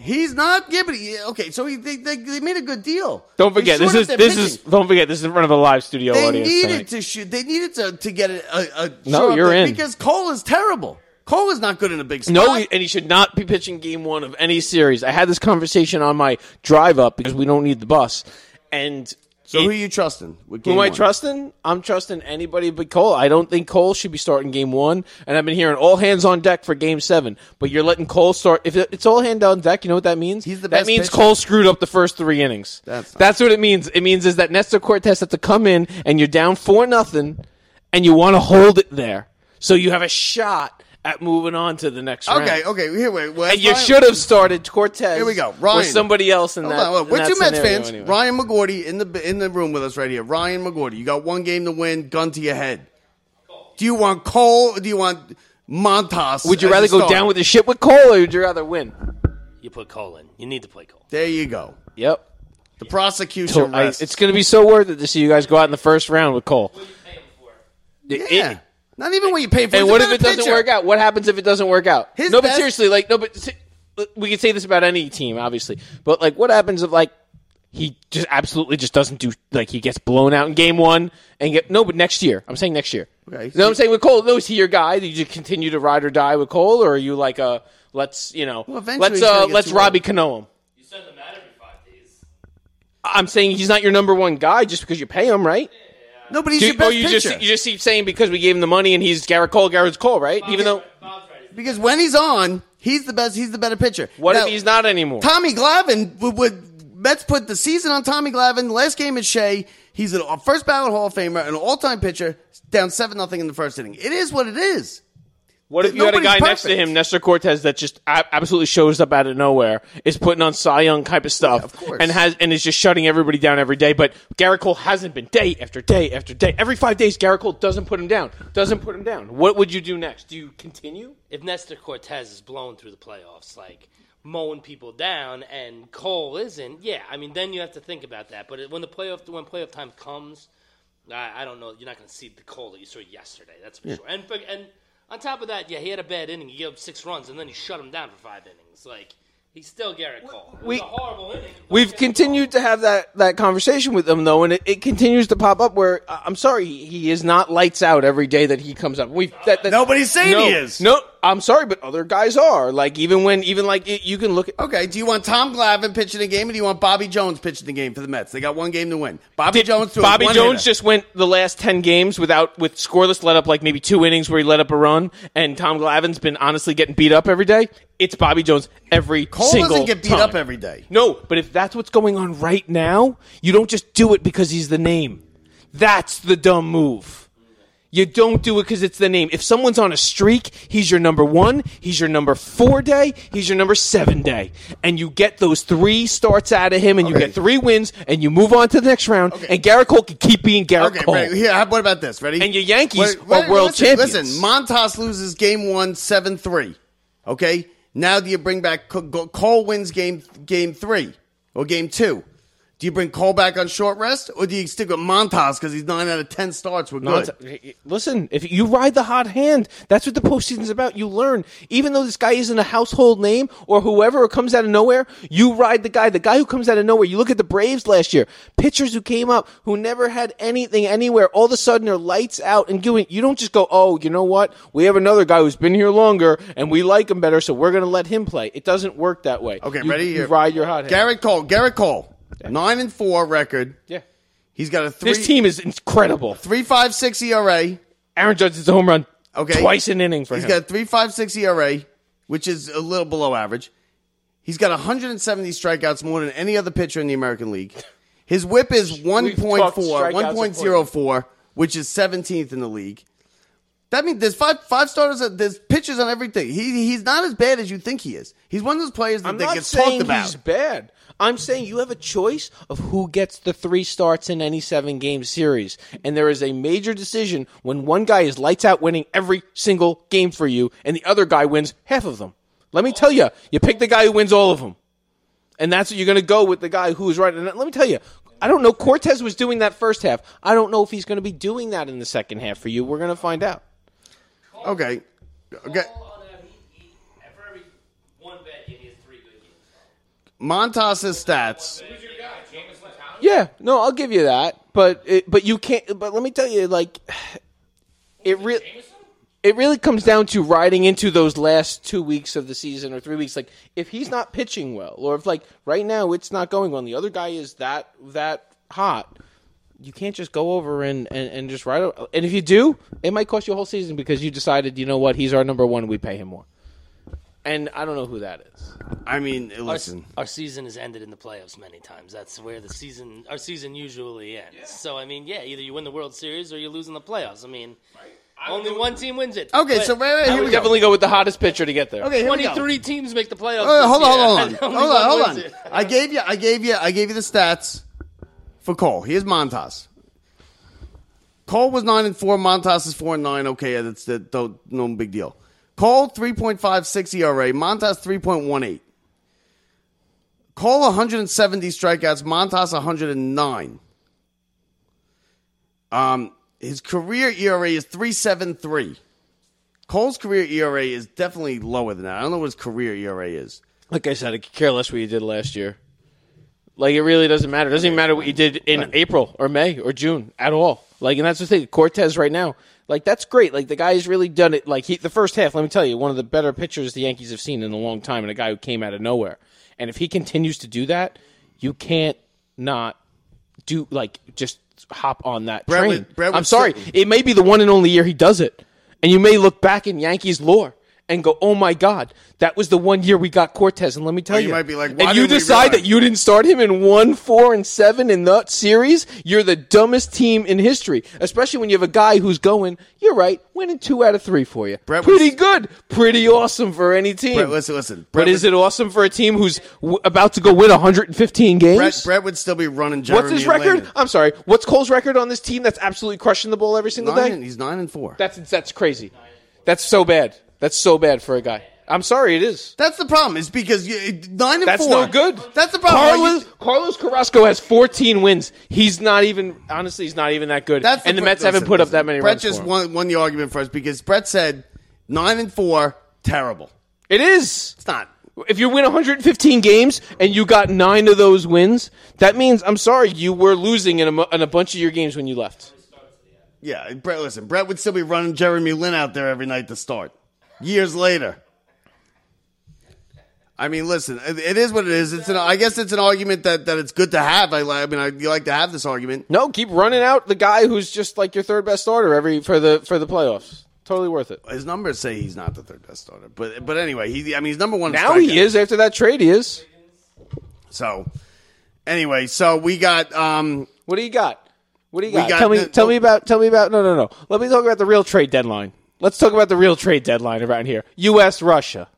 He's not. But okay. So he, they, they they made a good deal. Don't forget this is this is don't forget this is in front of a live studio They audience. They needed tonight. to shoot. They needed to to get a. a, a No, you're in. because Cole is terrible. Cole is not good in a big spot. No, and he should not be pitching game one of any series. I had this conversation on my drive up because we don't need the bus. And so it- who are you trusting? With who game am I one? trusting? I'm trusting anybody but Cole. I don't think Cole should be starting game one. And I've been hearing all hands on deck for game seven. But you're letting Cole start. If it's all hands on deck, you know what that means? He's the best that means pitcher. Cole screwed up the first three innings. That's That's what it means. It means is that Nestor Cortes has to come in and you're down four nothing, and you want to hold it there, so you have a shot at moving on to the next round. Okay, okay. Here, wait. well, And you Ryan- should have started Cortes. Here we go. Ryan. Or somebody else in Hold that. on, hold on. in We're that two Mets fans. anyway. Ryan McGorty in the in the room with us right here. Ryan McGorty, you got one game to win. Gun to your head. Do you want Cole? or Do you want Montas? Would you as rather go down with the ship with Cole, or would you rather win? You put Cole in. You need to play Cole. There you go. Yep. The prosecution I, it's going to be so worth it to see you guys go out in the first round with Cole. It- yeah. it- Not even what you pay for. and He's a what if better it doesn't pitcher. work out? What happens if it doesn't work out? His no, but seriously, like no, but se- we could say this about any team, obviously. But like, what happens if like he just absolutely just doesn't do like he gets blown out in game one and get no, but next year. I'm saying next year. Okay. You know what I'm saying with Cole? No, is he your guy? Do you just continue to ride or die with Cole, or are you like a let's you know Well, eventually let's he's gonna uh let's too Robbie old. Cano him? You send them out every five days. I'm saying he's not your number one guy just because you pay him, right? No, but he's Do- your best or you pitcher. just you just keep saying because we gave him the money and he's Gerrit Cole, Gerrit's Cole, right? Even though Bob's right. Because when he's on, he's the best. He's the better pitcher. what Now, if he's not anymore? Tommy Glavine would, would Mets put the season on Tommy Glavine. Last game at Shea, he's a first ballot Hall of Famer, an all time pitcher, down seven nothing in the first inning. It is what it is. What if you had a Nobody's guy next to him, Nestor Cortes, that just a- absolutely shows up out of nowhere, is putting on Cy Young type of stuff, of course. and has and is just shutting everybody down every day. But Gerrit Cole hasn't been day after day after day. Every five days, Gerrit Cole doesn't put him down. Doesn't put him down. What would you do next? Do you continue? if Nestor Cortes is blown through the playoffs, like mowing people down, and Cole isn't, yeah, I mean, then you have to think about that. But when the playoff when playoff time comes, I, I don't know. You're not going to see the Cole that you saw yesterday. That's for sure. And and on top of that, yeah, he had a bad inning. He gave up six runs, and then he shut him down for five innings. Like he's still Garrett Cole. It was We- a horrible inning. We've continued to have that, that conversation with him though, and it, it continues to pop up. Where I- I'm sorry, he, he is not lights out every day that he comes up. We've that, that, Nobody's saying no, he is. No, I'm sorry, but other guys are. Like even when even like it, you can look at Okay, do you want Tom Glavine pitching a game, or do you want Bobby Jones pitching the game for the Mets? They got one game to win. Bobby Jones. threw Bobby one-hitter. Jones just went the last ten games without with scoreless, let up like maybe two innings where he let up a run, and Tom Glavine's been honestly getting beat up every day. It's Bobby Jones every Cole single doesn't get beat time. up every day. No, but if that's what's going on right now, you don't just do it because he's the name. That's the dumb move. You don't do it because it's the name. If someone's on a streak, he's your number one, he's your number four day, he's your number seven day. And you get those three starts out of him and you Okay. get three wins and you move on to the next round and Gerrit Cole can keep being Gerrit Okay, Cole. right, here. how- What about this? Ready? And your Yankees are world listen, champions. Listen, Montas loses game one, seven three. Okay, now do you bring back Cole wins game game three or game two? Do you bring Cole back on short rest, or do you stick with Montas because he's nine out of ten starts? We're good. Listen, if you ride the hot hand, that's what the postseason's about. You learn, even though this guy isn't a household name or whoever comes out of nowhere, you ride the guy. The guy who comes out of nowhere. You look at the Braves last year, pitchers who came up who never had anything anywhere. All of a sudden, they're lights out and doing. You don't just go, oh, you know what? We have another guy who's been here longer and we like him better, so we're going to let him play. It doesn't work that way. Okay, You- ready? You ride your hot hand. Gerrit Cole. Gerrit Cole. Nine and four record. yeah. He's got a three This team is incredible. three five six ERA. Aaron Judge is a home run Okay, twice an inning for He's him. got a three five six ERA, which is a little below average. He's got 170 strikeouts more than any other pitcher in the American League. His WHIP is 1.4, 1.04, which is 17th in the league. That means there's five five starters. There's pitchers on everything. He he's not as bad as you think he is. He's one of those players that, I'm that not gets saying talked about. he's bad. I'm saying you have a choice of who gets the three starts in any seven game series. And there is a major decision when one guy is lights out winning every single game for you and the other guy wins half of them. Let me tell you, you pick the guy who wins all of them. And that's what you're going to go with the guy who is right. And let me tell you, I don't know. Cortes was doing that first half. I don't know if he's going to be doing that in the second half for you. We're going to find out. Okay, okay. Cole, he- he- for every one bad game, he has three good games. Montas's stats. Yeah, no, I'll give you that, but it, but you can't. But let me tell you, like, it really it really comes down to riding into those last two weeks of the season or three weeks. Like, if he's not pitching well, or if like right now it's not going well, and the other guy is that that hot. You can't just go over and, and, and just ride. o- And if you do, it might cost you a whole season because you decided, you know what, he's our number one. We pay him more. And I don't know who that is. I mean, listen. our season has ended in the playoffs many times. That's where the season, our season usually ends. So I mean, yeah, either you win the World Series or you lose in the playoffs. I mean, only one team wins it. Okay, But so right, right, I would we go. definitely go with the hottest pitcher to get there. Okay, here we go. Twenty-three teams make the playoffs. Oh, this hold on, hold on, *laughs* hold on, hold on, one hold wins on. it. I gave you, I gave you, I gave you the stats for Cole. Here's Montas. Cole was nine and four. Montas is four and nine. Okay, that's that. No, big deal. Cole three point five six ERA. Montas three point one eight. Cole 170 strikeouts. Montas 109. Um, his career ERA is 373. Cole's career ERA is definitely lower than that. I don't know what his career ERA is. Like I said, I could care less what you did last year. Like it really doesn't matter. It doesn't even matter what you did in April or May or June at all. Like, and that's the thing. Cortes right now, like that's great. Like the guy's really done it. Like he, the first half, let me tell you, one of the better pitchers the Yankees have seen in a long time, and a guy who came out of nowhere. And if he continues to do that, you can't not do like just hop on that Brett train. Brett I'm sorry, it may be the one and only year he does it, and you may look back in Yankees lore and go, "Oh my God, that was the one year we got Cortes." And let me tell Or you, you might be like, you decide that you didn't start him in one, four, and seven in that series. You're the dumbest team in history, especially when you have a guy who's going. You're right, winning two out of three for you. Brett Pretty was- good, pretty awesome for any team. Brett, listen, listen. But Brett is it awesome for a team who's w- about to go win 115 games? Brett, Brett would still be running Jeremy What's his record? I'm sorry. What's Cole's record on this team that's absolutely crushing the ball every single Nine day? he's nine and four. That's that's crazy. That's so bad. That's so bad for a guy. I'm sorry, it is. That's the problem. Is because you, nine and That's four. no good. That's the problem. Carlos, Carlos Carrasco has 14 wins. He's not even. Honestly, he's not even that good. That's and the Brett- Mets haven't listen, put up that many Brett runs. just for him. won, won the argument for us because Brett said nine and four, terrible. It is. It's not. If you win 115 games and you got nine of those wins, that means I'm sorry you were losing in a, in a bunch of your games when you left. Yeah, Brett. Listen, Brett would still be running Jeremy Lin out there every night to start. Years later. I mean, listen, it, it is what it is. It's an. I guess it's an argument that, that it's good to have. I, I mean, I, you like to have this argument. No, keep running out the guy who's just like your third best starter every for the for the playoffs. Totally worth it. His numbers say he's not the third best starter, but but anyway, he. I mean, he's number one. Now he strikeouts. is after that trade. He is. So, anyway, so we got. um What do you got? What do you got? got tell me. the- tell no- me about. Tell me about. No, no, no. Let me talk about the real trade deadline. Let's talk about the real trade deadline around here. U.S. Russia.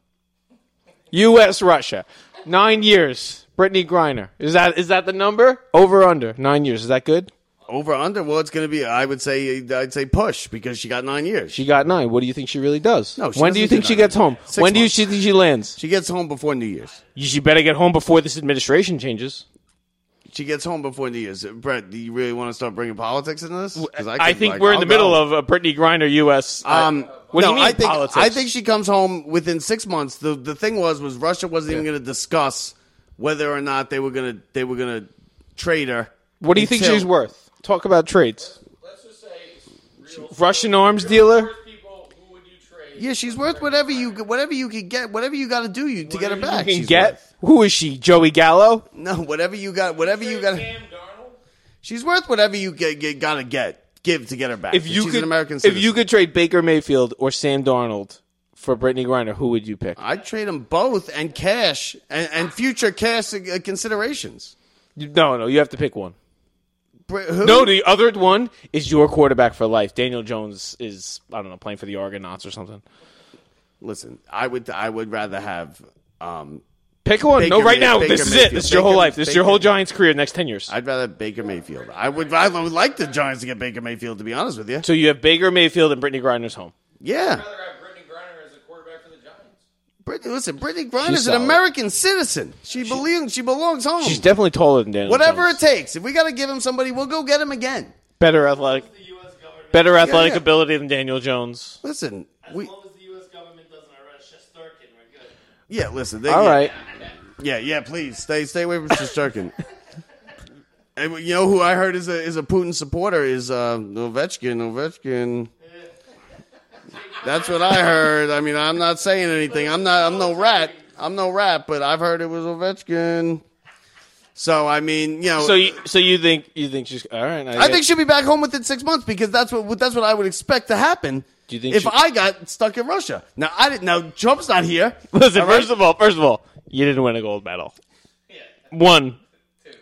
U.S. Russia. Nine years. Brittney Griner. Is that is that the number? Over under nine years. Is that good? over under. Well, it's going to be. I would say. I'd say push because she got nine years. She got nine. What do you think she really does? No, when do you think she gets home? Six when do you months. think she lands? She gets home before New Year's. You she better get home before this administration changes. She gets home before New Year's. Brett, do you really want to start bringing politics into this? I, could, think like, we're in I'll the middle go. of a Brittney Griner U.S. Um, what no, do you mean I think politics? I think she comes home within six months. The the thing was was Russia wasn't even going to discuss whether or not they were going to they were going to trade her. What do you think she's worth? Talk about trades. Russian arms dealer. Yeah, she's worth whatever you whatever you can get, whatever you got to do you to get her back. You can she's get worth. Who is she? Joey Gallo. no whatever you got, whatever you got. Sam Darnold? She's worth whatever you get, get got to get give to get her back. If you she's could, an American if you could trade Baker Mayfield or Sam Darnold for Brittney Griner, who would you pick? I'd trade them both and cash and, and future cash uh, considerations. You- No, no, you have to pick one. Br- Who? No, the other one is your quarterback for life. Daniel Jones is I don't know playing for the Argonauts or something. Listen, I would I would rather have um, Pick one. no, right May- now. Baker this is it. Mayfield. This is your whole Baker- life. This is your whole Giants career. Next ten years. I'd rather Baker Mayfield. I would I would like the Giants to get Baker Mayfield to be honest with you. so you have Baker Mayfield and Brittney Griner's home. Yeah. Rather have Brittney, Griner as a quarterback for the Giants. Brittney, listen, Brittney Griner is an solid. American citizen. She belongs. She belongs home. She's definitely taller than Daniel. Whatever Jones. it takes. If we got to give him somebody, we'll go get him again. better athletic, better athletic yeah. ability than Daniel Jones. Listen, As we long as the U.S. government doesn't arrest Shesterkin, we're good. yeah. Listen, they, All yeah, right. Yeah, yeah. Please stay stay away from Shesterkin. *laughs* and you know who I heard is a is a Putin supporter is uh, Ovechkin. Ovechkin. That's what I heard. I mean, I'm not saying anything. I'm not. I'm no rat. I'm no rat. But I've heard it was Ovechkin. So I mean, you know. So you, so you think you think she's all right? I think she'll be back home within six months because that's what that's what I would expect to happen. Do you think if she- I got stuck in Russia? Now I didn't. Now Trump's not here. Listen, right? first of all, first of all, you didn't win a gold medal. One,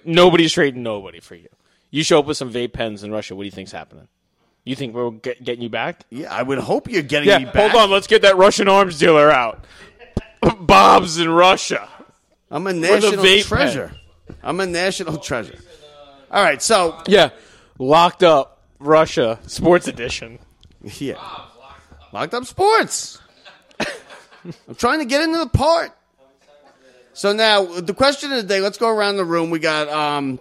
nobody's trading nobody for you. You show up with some vape pens in Russia. What do you think's happening? You think we're get, getting you back? yeah, I would hope you're getting Yeah. me back. Hold on. Let's get that Russian arms dealer out. Bob's in Russia. I'm a national treasure. I'm a national treasure. All right, so Yeah. Locked up Russia Sports Edition. yeah, locked up sports. I'm trying to get into the part. So now the question of the day. Let's go around the room. We got um,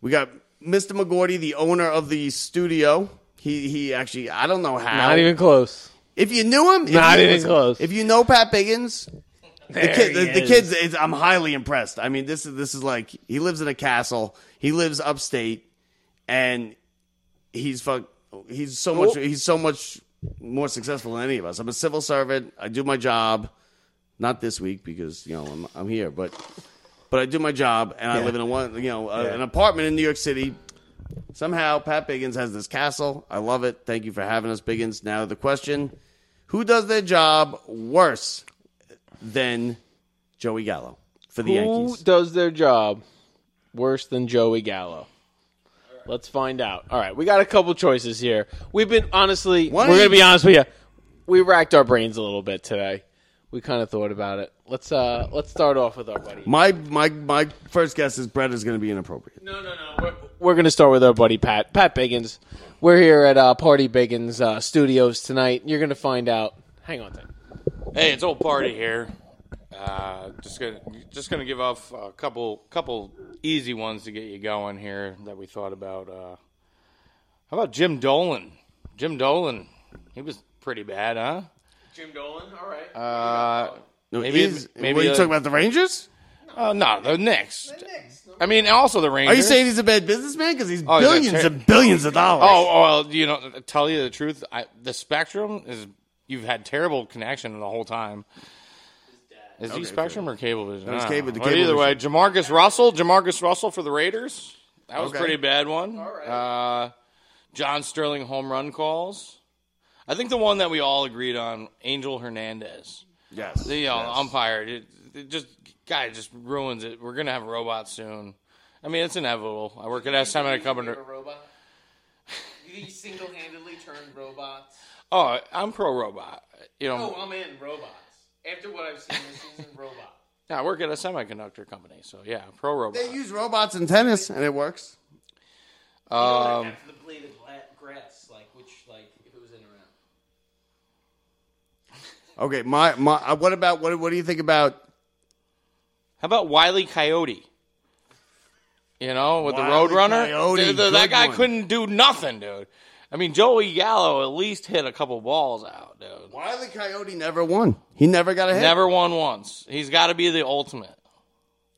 we got Mr. McGordy, the owner of the studio. He he actually I don't know how. Not even close. If you knew him, Not even close. If you know Pat Biggins, the kid, the, the kids, is, I'm highly impressed. I mean, this is this is like he lives in a castle. He lives upstate, and he's fuck. He's so much. He's so much more successful than any of us. I'm a civil servant. I do my job. Not this week because you know I'm, I'm here, but but I do my job and I live in a one you know a, an apartment in New York City. Somehow Pat Biggins has this castle. I love it. Thank you for having us, Biggins. Now the question: Who does their job worse than Joey Gallo for the Who Yankees? does their job worse than Joey Gallo? Let's find out. All right, we got a couple choices here. We've been honestly, One we're gonna you- be honest with you. We racked our brains a little bit today. We kind of thought about it. Let's uh let's start off with our buddy. My my my first guess is Brett is going to be inappropriate. No, no, no. We're, we're going to start with our buddy Pat. Pat Biggins. We're here at uh, Party Biggins uh, Studios tonight. You're going to find out. Hang on a second. Hey, it's old party here. Uh, just gonna just gonna give off a couple couple easy ones to get you going here that we thought about. Uh, how about Jim Dolan? Jim Dolan, he was pretty bad, huh? Jim Dolan. All right. Uh, No, Maybe- is, maybe what are you the- talking about the Rangers? uh, no, the Knicks. I mean, also the Rangers. Are you saying he's a bad businessman because he's Oh, he's a billions ter- and billions of dollars? Oh, well, you know, to tell you the truth, I, the Spectrum is you've had terrible connection the whole time. Is he Spectrum or Cablevision? was I don't cable- know. the Well, either way, JaMarcus Russell, JaMarcus Russell for the Raiders. That was Okay. a pretty bad one. Uh, John Sterling home run calls. I think the one that we all agreed on, Angel Hernandez. yes. The uh, yes. umpire, it, it just guy just ruins it. We're gonna have robots soon. I mean, it's inevitable. I work at SM at a company. robot. He single-handedly turned robots. Oh, I'm pro robot. You know, Oh, I'm in robots. After what I've seen this season, *laughs* robots. I work at a semiconductor company, so yeah, pro robot. They use robots in tennis and it works. Um, After the blade of grass, like which, like if it was in around. Okay, my my. Uh, what about what? What do you think about? how about Wiley Coyote? You know, with Wile the Roadrunner, Coyote, The- the- that guy one. couldn't do nothing, dude. I mean, Joey Gallo at least hit a couple balls out, dude. Wiley Coyote never won. He never got a hit. Never won once. He's got to be the ultimate.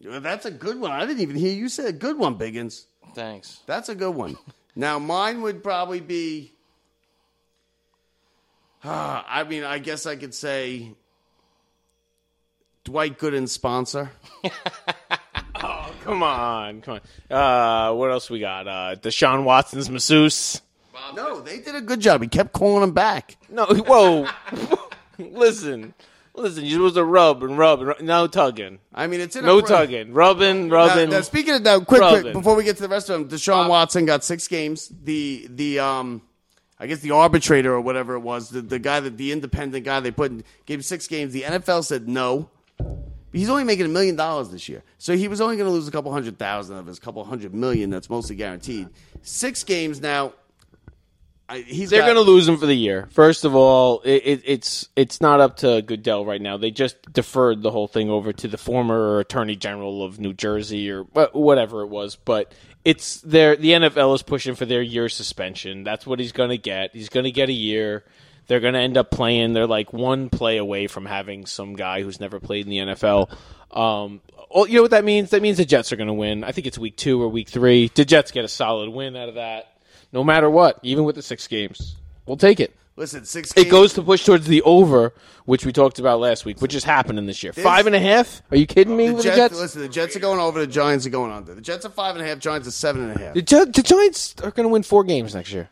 That's a good one. I didn't even hear you say a good one, Biggins. Thanks. That's a good one. now mine would probably be. Ah, *sighs* I mean, I guess I could say Dwight Gooden's sponsor. *laughs* Oh, come on, come on. Uh, what else we got? Uh, Deshaun Watson's masseuse. No, they did a good job. He kept calling him back. No, whoa. *laughs* listen, listen. You was a rub and rub and rub. no tugging, I mean, it's in no a tugging, rubbing, rubbing. now, speaking of now, quick, quick, before we get to the rest of them, Deshaun Watson got six games. The the um, I guess the arbitrator or whatever it was, the, the guy that the independent guy they put in, gave him six games. The NFL said no. He's only making a million dollars this year, so he was only going to lose a couple hundred thousand of his couple hundred million. That's mostly guaranteed. Six games now. I, he's They're got- going to lose him for the year. First of all, it, it, it's it's not up to Goodell right now. They just deferred the whole thing over to the former Attorney General of New Jersey or whatever it was. But it's their the NFL is pushing for their year suspension. That's what he's going to get. He's going to get a year. They're going to end up playing. They're like one play away from having some guy who's never played in the NFL. Um, oh, you know what that means? That means the Jets are going to win. I think it's week two or week three. The Jets get a solid win out of that no matter what, even with the six games. We'll take it. Listen six. It goes to push towards the over, which we talked about last week, which is happening this year. Five and a half? Are you kidding me The with Jets, the Jets? Listen, the Jets are going over. The Giants are going under. The Jets are five and a half. Giants are seven and a half. The, Gi- the Giants are going to win four games next year.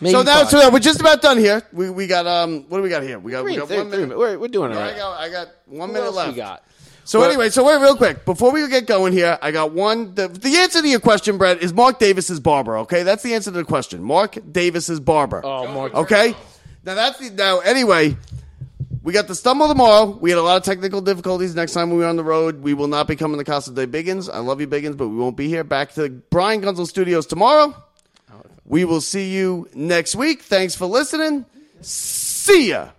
Maybe So now, so we're just about done here. We we got um, what do we got here? We got we Three, got three, one three, minute. we're, we're doing it I right. got I got one Who minute else left. we got? So Well- anyway, so wait real quick before we get going here. I got one. The, the answer to your question, Brett, is Mark Davis's barber. Okay, that's the answer to the question. Mark Davis's barber. Oh, Mark. Okay. Now that's the now. Anyway, we got the stumble tomorrow. We had a lot of technical difficulties. Next time we were on the road, we will not be coming to Casa de Biggins. I love you, Biggins, but we won't be here. Back to Brian Gunzel Studios tomorrow. We will see you next week. Thanks for listening. See ya.